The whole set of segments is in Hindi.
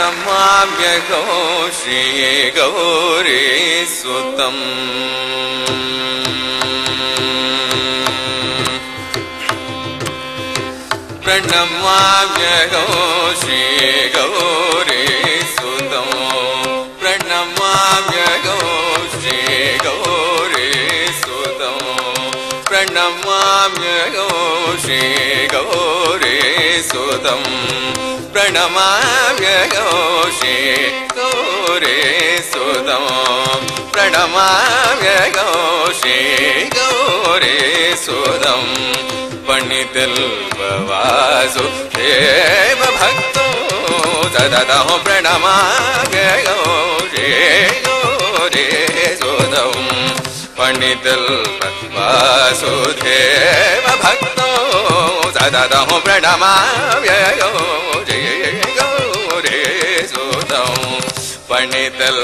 माव्यगौ श्री गौरेस्वम् प्रणमाव्यौ श्री गौरे सुतम्। प्रणमाव्यगौ श्री गौरे सुतमो। प्रणमाव्यौ गौरे सुतम्। प्रणमाव्यगौष गूरेदं प्रणमाव्यगोषे गोरेसुदं पण्डितल् बवासुतेव भक्तो सदा तो प्रणमाव्यगोषे गोरेसुदं पण्डितल् वासुधे व भक्तं सदतः प्रणमाम्ययो जय गौरे सुतौ पण्डितल्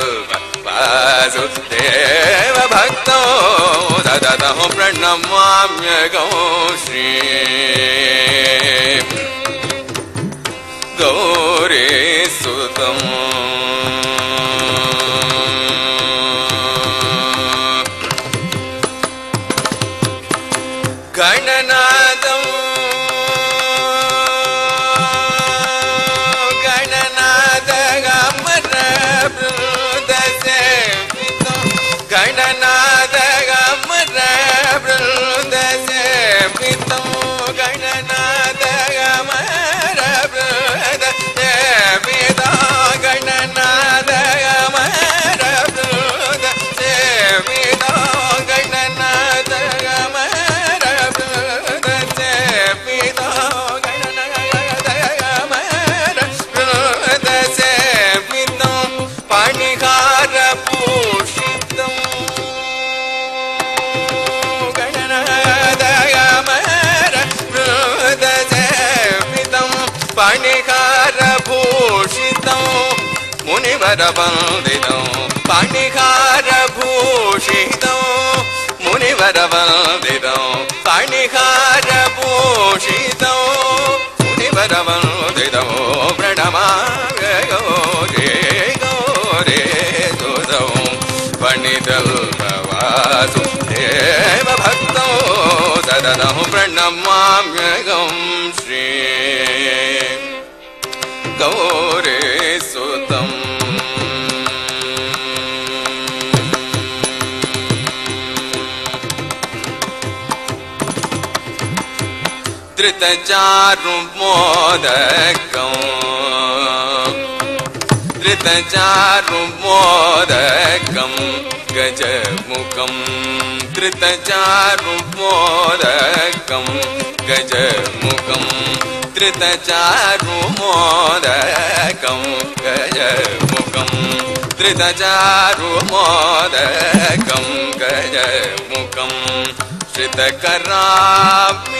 वासुदेव भक्तो सदतः प्रणमाम्यगौ श्री गौरे सुतम् गणनादं मुनिवरवन्दितं पाणिहारभूषितं मुनिवरवन्दितं पाणिहारभूषितं मुनिवरवन्दितं प्रणमाम्यगो रे गौरे सुतौ पण्डितल्पवासु देव भक्तौ सदनः प्रणमाम्यगं श्री गौरे सुतम् धृतचारुमोदकम् धृतचारुमोदकम् गजमुखम् धृतचारुमोदकम् गजमुखम् धृतचारुमोदकम् गजमुखम् धृतचारुमोदकम् गजमुखम् श्रितकरामितगर्भभङ्गकम् धृतचारुमोदकम्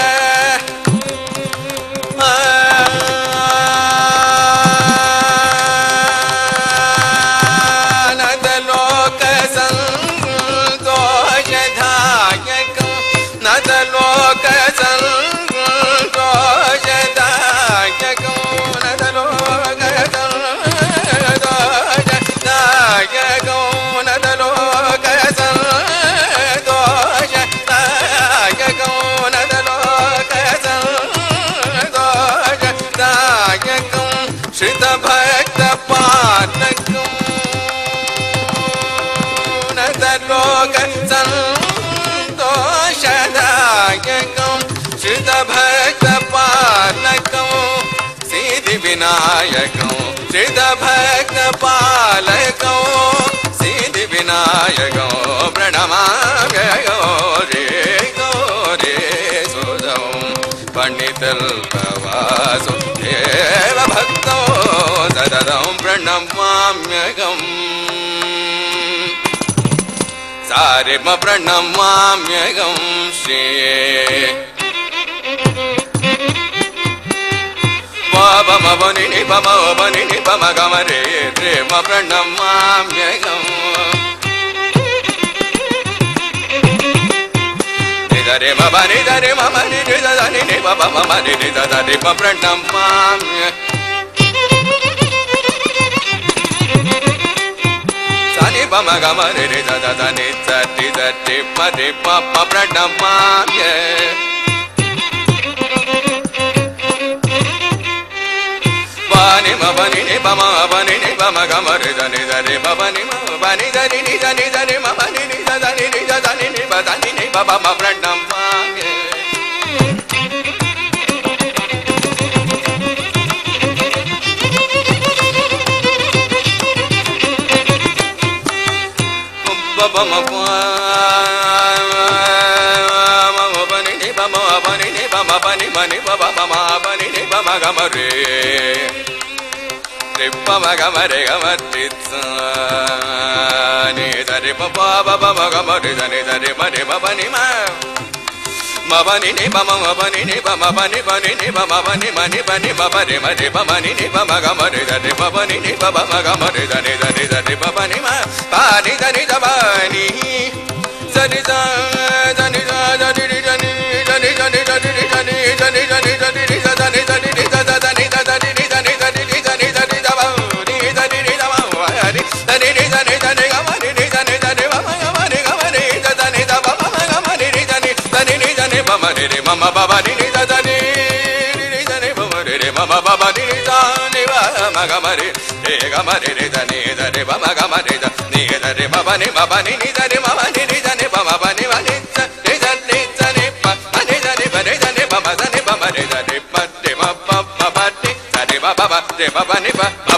विनायकौ श्रीतभक् पालयकौ सिद्धिविनायकौ प्रणमाव्यगो दे गौरे सुदौ पण्डितल् प्रवासुत्येव भक्तौ सददौ प्रणमाम्यगम् सारिम प्रणमाम्यगं श्री పమని పమని పమ గమరే ప్రేమ ప్రణమామ్యగం నిదరే మమని దరే మమని నిదని నిమ మమని నిదని ప్రణమామ్య సని పమ గమరి నిదని తట్టి తట్టి పది పమ ప్రణమామ్య మని మని ని బమ బని ని బమ గమరి దని దని బని బని దని ని దని దని మని ని దని ని దని ని బదని ని బబ మ ప్రణం వాగే బమ బని ని బమ బని ని బమ బని మని బబ బమ బని ని బమ గమరే రిప్పమగమరి గమరి పాపమగమరి దని దరి మరి మని మబని నిబ మబని నిబ మబని బని నిబ మబని మని బని మబని మరి బమని నిబ మగమరి దని బబని నిబ మగమరి దని దని దని బబని మ. పాని దని దబని సరి మమ బబ నిదని మమ బబ నిదాని మగమరి రే గమరి రిద నిదరి బమ గమరిద నిదరి బబని మబని నిదని మబని నిదని బమ బని వనిత నిదని నిదని ప నిదని బనిదని బమ దని బమ నిదని పట్టి మప్ప మబట్టి సరి బబ రే బబని బ